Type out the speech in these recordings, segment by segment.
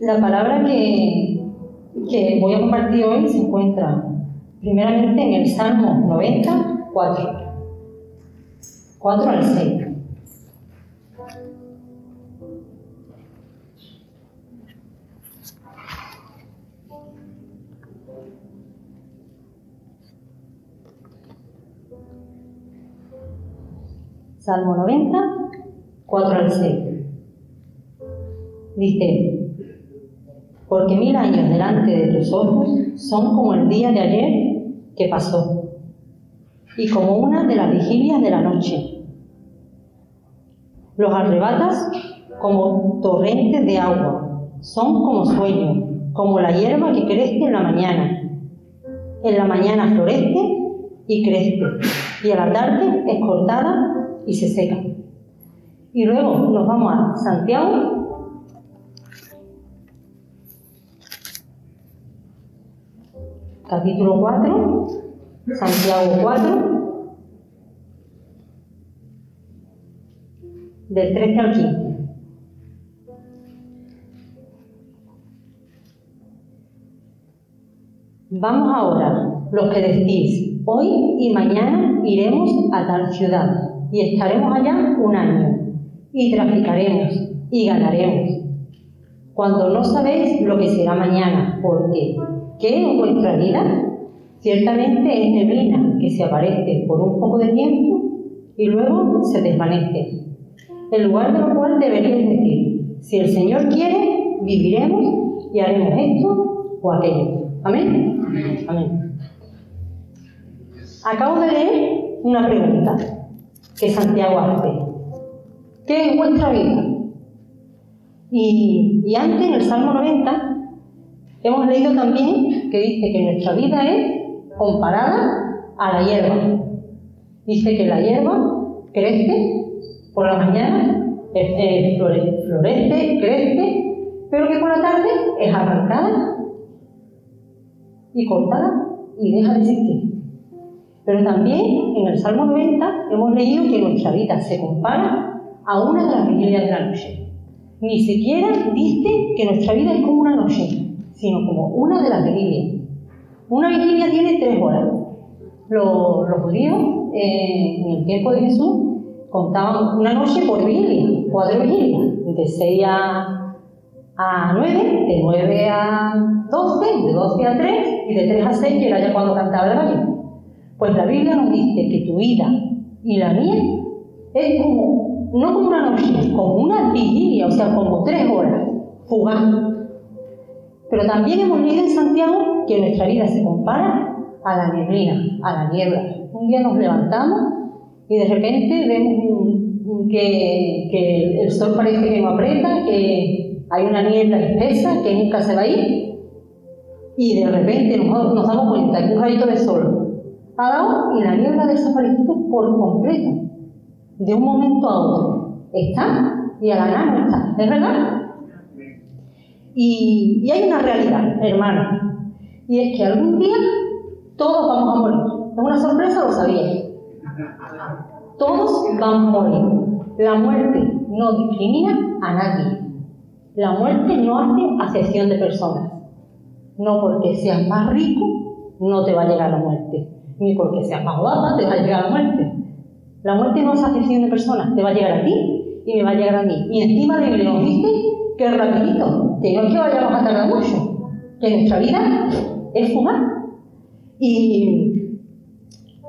La palabra que, que voy a compartir hoy se encuentra primeramente en el Salmo 90, 4. 4 al 6. Salmo 90, 4 al 6. Dice, porque mil años delante de tus ojos son como el día de ayer que pasó, y como una de las vigilias de la noche. Los arrebatas como torrentes de agua, son como sueño, como la hierba que crece en la mañana. En la mañana florece y crece, y a la tarde es cortada y se seca. Y luego nos vamos a Santiago. Capítulo 4, Santiago 4, del 13 al 15. Vamos ahora, los que decís, hoy y mañana iremos a tal ciudad y estaremos allá un año y traficaremos y ganaremos. Cuando no sabéis lo que será mañana, porque ¿qué es vuestra vida? Ciertamente es neblina que se aparece por un poco de tiempo y luego se desvanece. En lugar de lo cual deberíais decir, si el Señor quiere, viviremos y haremos esto o aquello. Amén. Amén. Acabo de leer una pregunta que Santiago hace. ¿Qué es vuestra vida? Y, antes, en el Salmo 90, hemos leído también que dice que nuestra vida es comparada a la hierba. Dice que la hierba crece por la mañana, florece, crece, pero que por la tarde es arrancada y cortada y deja de existir. Pero también en el Salmo 90 hemos leído que nuestra vida se compara a una de las vigilias de la noche. Ni siquiera dice que nuestra vida es como una noche, sino como una de las vigilias. Una vigilia tiene tres horas. Los, judíos eh, en el tiempo de Jesús contaban una noche por vigilia, cuatro vigilias, de 6 a, a 9, de 9 a 12, de 12 a 3 y de 3 a 6, que era ya cuando cantaba el gallo. Pues la Biblia nos dice que tu vida y la mía es como, no como una noche, como una vigilia, o sea, como tres horas, jugando. Pero también hemos leído en Santiago que nuestra vida se compara a la neblina, a la niebla. Un día nos levantamos y de repente vemos que, el sol parece que no aprieta, que hay una niebla espesa que nunca se va a ir y de repente nos, damos cuenta que un rayito de sol y la niebla ha desaparecido por completo, de un momento a otro. Está y a la nada no está, ¿es verdad? Y, hay una realidad, hermano, y es que algún día todos vamos a morir. ¿Es una sorpresa? Lo sabía. Todos vamos a morir. La muerte no discrimina a nadie. La muerte no hace acepción de personas. No porque seas más rico, no te va a llegar la muerte ni porque seas más guapa te va a llegar la muerte. La muerte no es acepción de personas, te va a llegar a ti y me va a llegar a mí. Y encima de que nos dice que rapidito, que no es que vayamos a tardar mucho, que nuestra vida es fumar. Y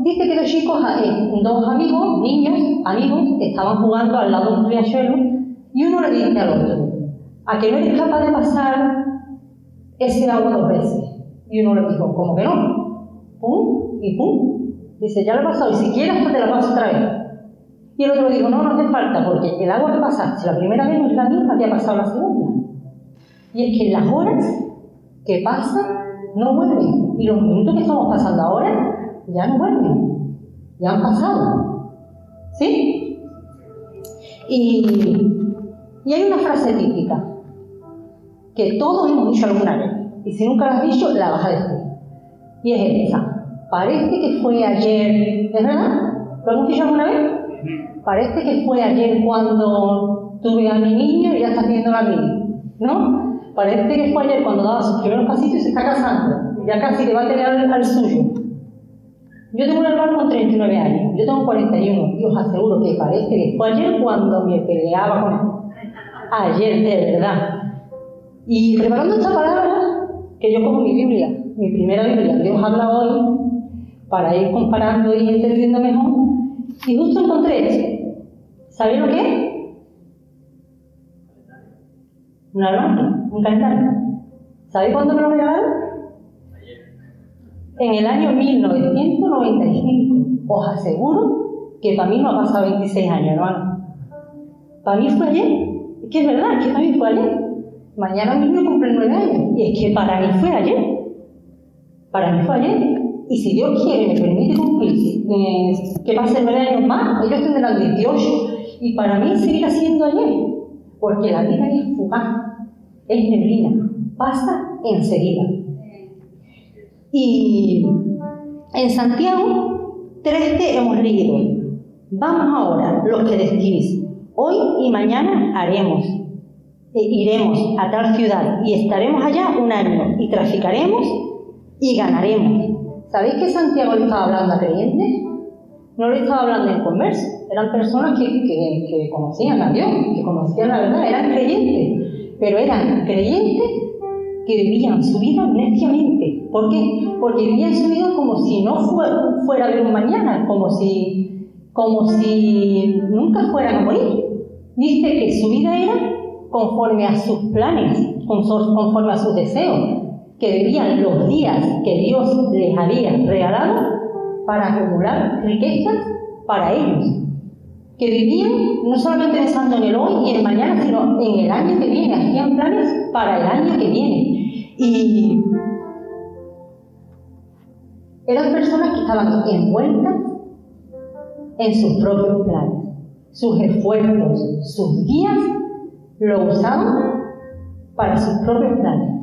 dice que los chicos, eh, dos amigos, niños, amigos, estaban jugando al lado de un riachuelo y uno le dice al otro, ¿a que no eres capaz de pasar ese agua dos veces? Y uno le dijo, ¿cómo que no? ¡Pum! Y ¡pum! Dice, ya lo he pasado, y si quieres, pues te la paso otra vez. Y el otro dijo, no, no hace falta, porque el agua que pasaste la primera vez no es la misma que ha pasado la segunda. Y es que las horas que pasan no vuelven. Y los minutos que estamos pasando ahora ya no vuelven. Ya han pasado. ¿Sí? Y, y hay una frase típica que todos hemos dicho alguna vez. Y si nunca la has dicho, la vas a decir. Y es esa. Parece que fue ayer, ¿es verdad? ¿Lo hemos dicho alguna vez? Parece que fue ayer cuando tuve a mi niño y ya está haciendo la mía, ¿no? Parece que fue ayer cuando daba sus primeros pasitos y se está casando. Ya casi le va a tener al, suyo. Yo tengo un hermano con 39 años, yo tengo 41 y os aseguro que parece que fue ayer cuando me peleaba con él. Ayer, de verdad. Y preparando esta palabra, que yo como mi Biblia, mi primera Biblia, Dios habla hoy, para ir comparando y entendiendo mejor, y justo encontré esto. ¿Sabéis lo que es? Un almanaque, un calendario. ¿Sabéis cuándo me lo regalaron? En el año 1995. Os aseguro que para mí no ha pasado 26 años, hermano. Para mí fue ayer. Es que es verdad, es que para mí fue ayer. Mañana mismo cumple nueve años. Y es que para mí fue ayer. Para mí fue ayer. Y si Dios quiere, me permite cumplir, eh, que pase nueve años más, ellos tendrán 18. Y para mí seguirá siendo ayer. Porque la vida es fugaz, es neblina, pasa enseguida. Y en Santiago 13 hemos leído, vamos ahora, los que decís, hoy y mañana haremos e iremos a tal ciudad y estaremos allá un año y traficaremos y ganaremos. ¿Sabéis que Santiago le estaba hablando a creyentes? No le estaba hablando en converso, eran personas que, que, conocían a Dios, que conocían la verdad, eran creyentes, pero eran creyentes que vivían su vida neciamente. ¿Por qué? Porque vivían su vida como si no fuera, a haber un mañana, como si, como si nunca fueran a morir. Dice que su vida era conforme a sus planes, conforme a sus deseos, que vivían los días que Dios les había regalado para acumular riquezas para ellos, que vivían no solamente pensando en el hoy y el mañana, sino en el año que viene, hacían planes para el año que viene. Y eran personas que estaban envueltas en sus propios planes, sus esfuerzos, sus días lo usaban para sus propios planes.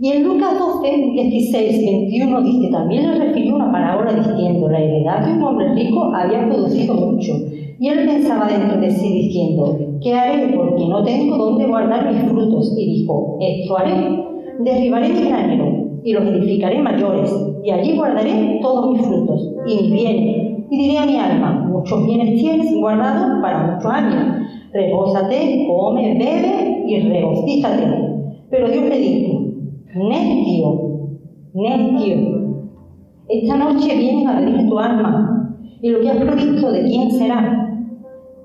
Y en Lucas 12, 16, 21 dice, también le refirió una parábola diciendo, la heredad de un hombre rico había producido mucho. Y él pensaba dentro de sí diciendo, ¿qué haré? Porque no tengo dónde guardar mis frutos. Y dijo, esto haré, derribaré mi granero y los edificaré mayores, y allí guardaré todos mis frutos y mis bienes. Y diré a mi alma, muchos bienes tienes guardados para muchos años repósate, come, bebe y regocíjate. Pero Dios le dijo, necio, necio, esta noche vienen a pedir tu alma y lo que has provisto de quién será.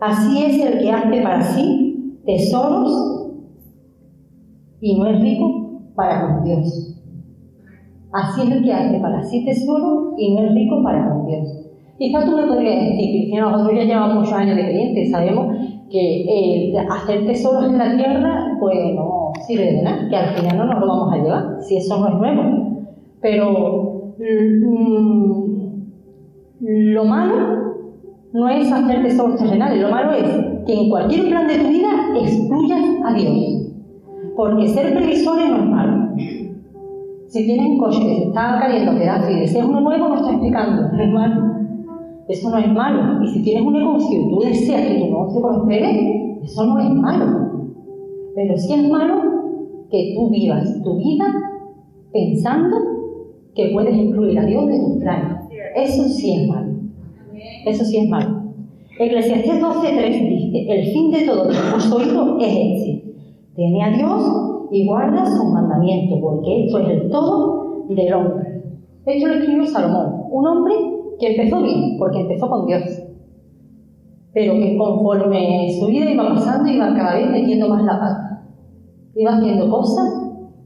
Así es el que hace para sí tesoros y no es rico para con Dios. Así es el que hace para sí tesoros y no es rico para con Dios. Quizás tú me podrías decir, Cristiano, nosotros ya llevamos muchos años de creyentes, sabemos que eh, hacer tesoros en la tierra, pues no sirve de nada, que al final no nos lo vamos a llevar, si eso no es nuevo. Pero mm, lo malo no es hacer tesoros terrenales, lo malo es que en cualquier plan de tu vida excluyas a Dios. Porque ser previsores no es malo. Si tienes un coche que se está cayendo pedazo y deseas uno nuevo, no está explicando, no es malo. Eso no es malo. Y si tienes un negocio y tú deseas que tu negocio prospere, eso no es malo. Pero sí es malo que tú vivas tu vida pensando que puedes incluir a Dios de tus planes. Eso sí es malo. Eso sí es malo. Eclesiastés 12.3 dice, el fin de todo hemos oído es este. Teme a Dios y guarda sus mandamientos, porque esto es el todo del hombre. Esto lo escribió Salomón, un hombre que empezó bien, porque empezó con Dios, pero que conforme su vida iba pasando, iba cada vez metiendo más la pata, iba haciendo cosas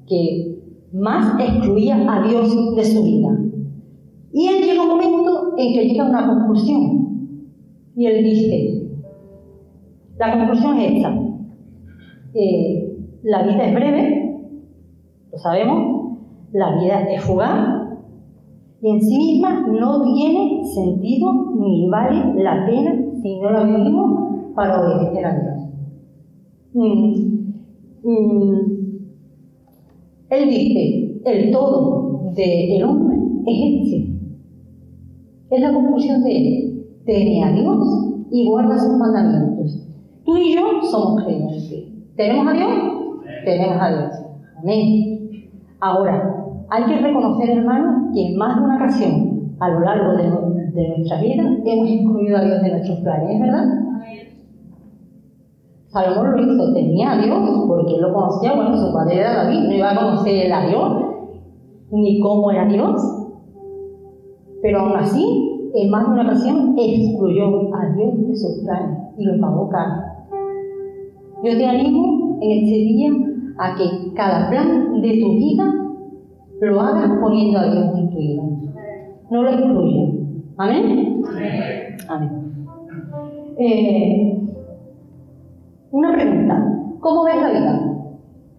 que más excluía a Dios de su vida. Y él llega un momento en que llega a una conclusión, y él dice, la conclusión es esta, la vida es breve, lo sabemos, la vida es fugaz, y en sí misma no tiene sentido ni vale la pena si no la vivimos para obedecer a Dios. Mm, mm. Él dice, el todo del hombre es este. Es la conclusión de él. Teme a Dios y guarda sus mandamientos. Tú y yo somos creyentes. ¿Tenemos a Dios? Tenemos a Dios. Amén. Ahora, hay que reconocer, hermano, que en más de una ocasión a lo largo de, de nuestra vida hemos excluido a Dios de nuestros planes, ¿verdad? Salomón lo hizo, tenía a Dios, porque él lo conocía, bueno, su padre era David, no iba a conocer a Dios, ni cómo era Dios. Pero aún así, en más de una ocasión, excluyó a Dios de sus planes y lo pagó caro. Yo te animo en este día a que cada plan de tu vida lo hagas poniendo a Dios en tu vida. No lo excluyas. ¿Amén? Amén. Eh, una pregunta. ¿Cómo ves la vida?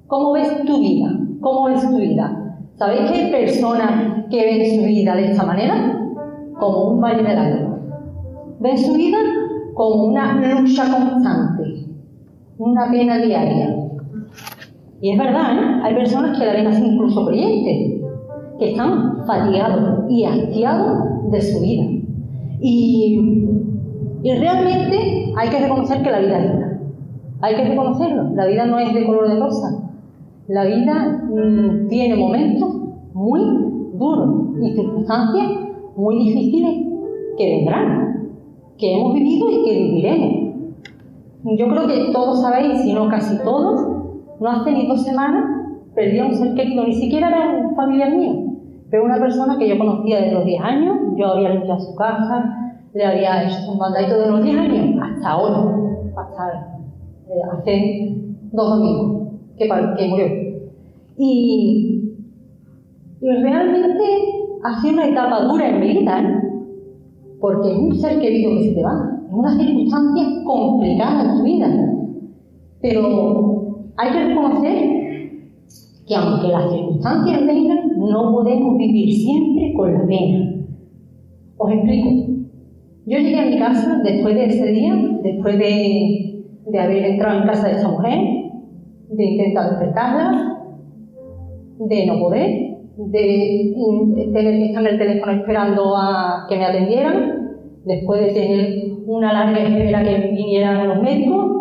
¿Cómo ves tu vida? ¿Cómo ves tu vida? ¿Sabéis que hay personas que ven su vida de esta manera? Como un valle de lágrimas. Ven su vida como una lucha constante, una pena diaria. Y es verdad, ¿eh? hay personas que la ven así incluso creyentes, que están fatigados y hastiados de su vida. Y, y realmente hay que reconocer que la vida es dura. Hay que reconocerlo. La vida no es de color de rosa. La vida mmm, tiene momentos muy duros y circunstancias muy difíciles que vendrán, que hemos vivido y que viviremos. Yo creo que todos sabéis, si no casi todos, no hace ni dos semanas perdí a un ser querido, ni siquiera era un familiar mío, pero una persona que yo conocía desde los 10 años, yo había limpiado su casa, le había hecho su mandadito de los 10 años hasta ahora, hasta eh, hace dos domingos que, murió. Y, realmente ha sido una etapa dura en mi vida, porque es un ser querido que se te va, es una circunstancia complicada en tu vida. Pero hay que reconocer que aunque las circunstancias vengan, no podemos vivir siempre con la pena. Os explico. Yo llegué a mi casa después de ese día, después de, de haber entrado en casa de esa mujer, de intentar despertarla, de no poder, de tener que estar en el teléfono esperando a que me atendieran, después de tener una larga espera que vinieran los médicos,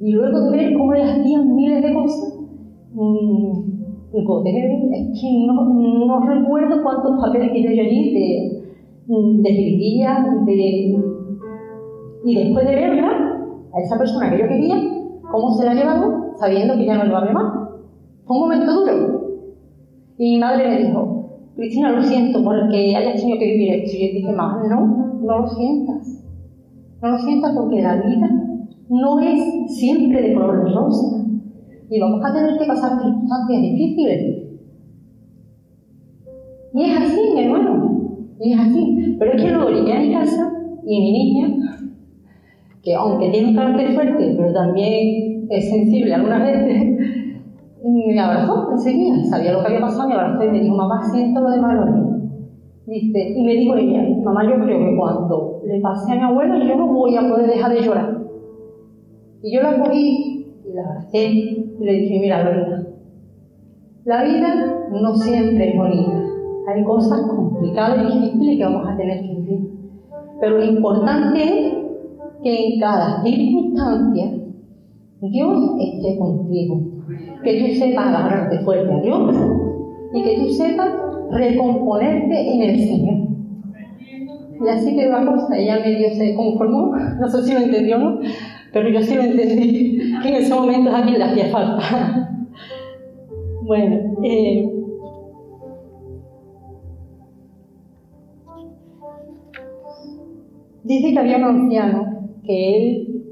y luego ver cómo le hacían miles de cosas. Mmm, es que no, recuerdo cuántos papeles que yo allí de, de de, y después de verla, a esa persona que yo quería, cómo se la ha llevado, sabiendo que ya no le va a más. Fue un momento duro. Y mi madre me dijo, Cristina, lo siento porque hayas tenido que vivir esto. Y yo dije, mamá, no, no lo sientas. No lo sientas porque la vida no es siempre de color rosa. Y vamos a tener que pasar circunstancias difíciles. Y es así, mi hermano. Y es así. Pero es que luego llegué a mi casa y mi niña, que aunque tiene un carácter fuerte, pero también es sensible algunas veces, me abrazó enseguida. Sabía lo que había pasado, me abrazó y me dijo, mamá, siento lo de Maloni. Dice, y me dijo ella, mamá, yo creo que cuando le pase a mi abuela, yo no voy a poder dejar de llorar. Y yo la cogí y la abracé y le dije, mira, Lorena, la vida no siempre es bonita. Hay cosas complicadas y difíciles que vamos a tener que vivir. Pero lo importante es que en cada circunstancia Dios esté contigo. Que tú sepas agarrarte fuerte a Dios y que tú sepas recomponerte en el Señor. Y así que la cosa, ella medio se conformó, no sé si lo entendió o no, pero yo sí lo entendí, que en ese momento a alguien le hacía falta. bueno, eh, dice que había un anciano que él,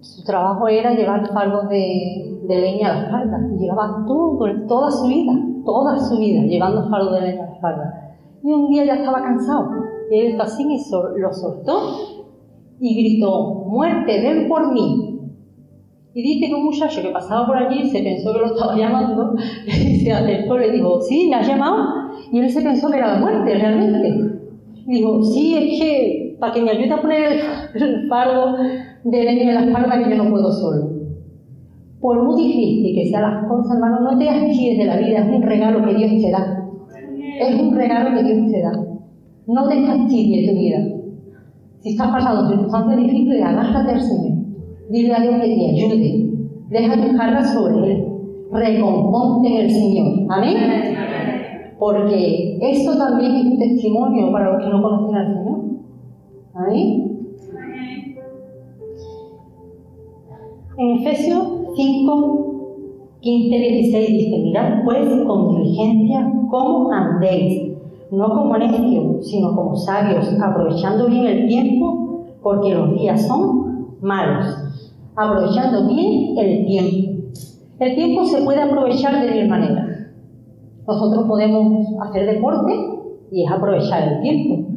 su trabajo era llevar fardos de, de leña a la espalda, y llevaba todo, toda su vida, toda su vida, llevando fardos de leña a la espalda. Y un día ya estaba cansado, y él así y lo soltó y gritó, muerte, ven por mí. Y dice que un muchacho que pasaba por allí se pensó que lo estaba llamando se acercó y le dijo, sí, me has llamado. Y él se pensó que era la muerte realmente. Y dijo, sí, es que para que me ayude a poner el fardo de leña en la espalda que yo no puedo solo. Por muy difícil que sean las cosas, hermano, no te hastíes de la vida, es un regalo que Dios te da. Es un regalo que Dios te da. No te fastidies tu vida. Si estás pasando circunstancias difíciles, agárrate al Señor. Dile a Dios que te ayude. Deja tu carga sobre Él. Recomponte en el Señor. Amén. Porque esto también es un testimonio para los que no conocen al Señor. Amén. En Efesios 5, 15, 16 dice, mirad pues con diligencia cómo andéis, no como necios, sino como sabios, aprovechando bien el tiempo, porque los días son malos. Aprovechando bien el tiempo. El tiempo se puede aprovechar de mil maneras. Nosotros podemos hacer deporte y es aprovechar el tiempo.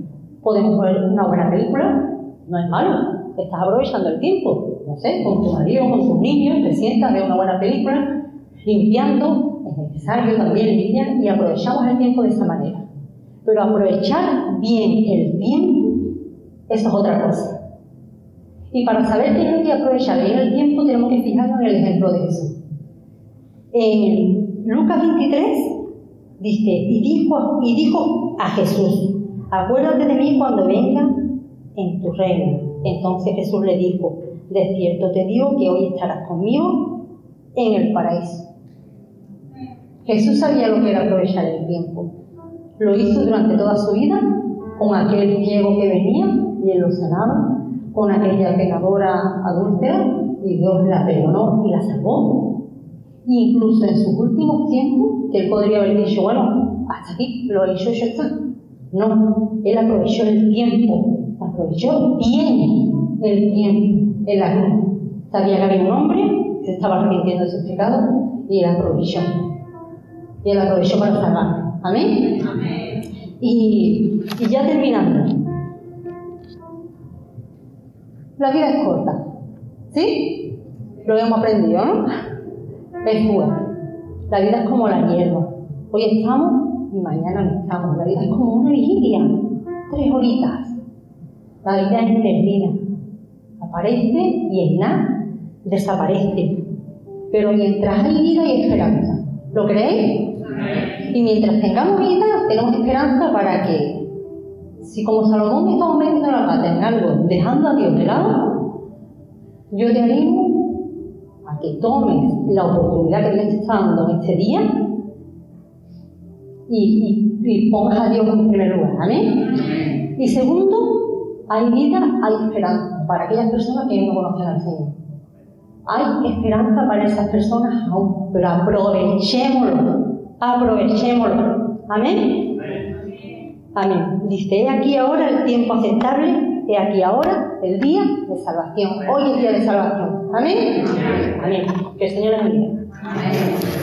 Podemos ver una buena película, no es malo, estás aprovechando el tiempo. No sé, con tu marido, con tus niños, te sientas, ves una buena película, limpiando, es necesario también limpiar y aprovechamos el tiempo de esa manera. Pero aprovechar bien el tiempo, eso es otra cosa. Y para saber que hay que aprovechar bien el tiempo, tenemos que fijarnos en el ejemplo de Jesús. En Lucas 23, Dice, y dijo, y dijo a Jesús, acuérdate de mí cuando venga en tu reino. Entonces Jesús le dijo, de cierto te digo que hoy estarás conmigo en el paraíso. Jesús sabía lo que era aprovechar el tiempo. Lo hizo durante toda su vida con aquel ciego que venía y él lo sanaba, con aquella pecadora adúltera y Dios la perdonó y la salvó incluso en sus últimos tiempos, que él podría haber dicho, bueno, hasta aquí, lo he hecho, ya está. No, él aprovechó el tiempo, aprovechó bien el tiempo en la cruz. Sabía que había un hombre se estaba arrepintiendo de sus pecados y él aprovechó. Y él aprovechó para salvar. ¿Amén? Amén. Y, y ya terminando. La vida es corta. ¿Sí? Lo hemos aprendido, ¿no? La vida es como la hierba. Hoy estamos y mañana no estamos. La vida es como una vigilia. Tres horitas. La vida es termina. Aparece y en nada desaparece. Pero mientras hay vida hay esperanza. ¿Lo creéis? Y mientras tengamos vida, tenemos esperanza para que, si como Salomón estamos metiendo la pata en algo, dejando a Dios de lado, yo te animo que tomes la oportunidad que Dios te está dando en este día y, pongas a Dios en primer lugar. Amén. Y segundo, hay vida, hay esperanza para aquellas personas que no conocen al Señor. Hay esperanza para esas personas aún, pero aprovechémoslo, aprovechémoslo. Amén. Amén. Dice, he aquí ahora el tiempo aceptable, he aquí ahora el día de salvación. Hoy es día de salvación. Amén. Amén. Que el Señor les bendiga. Amén.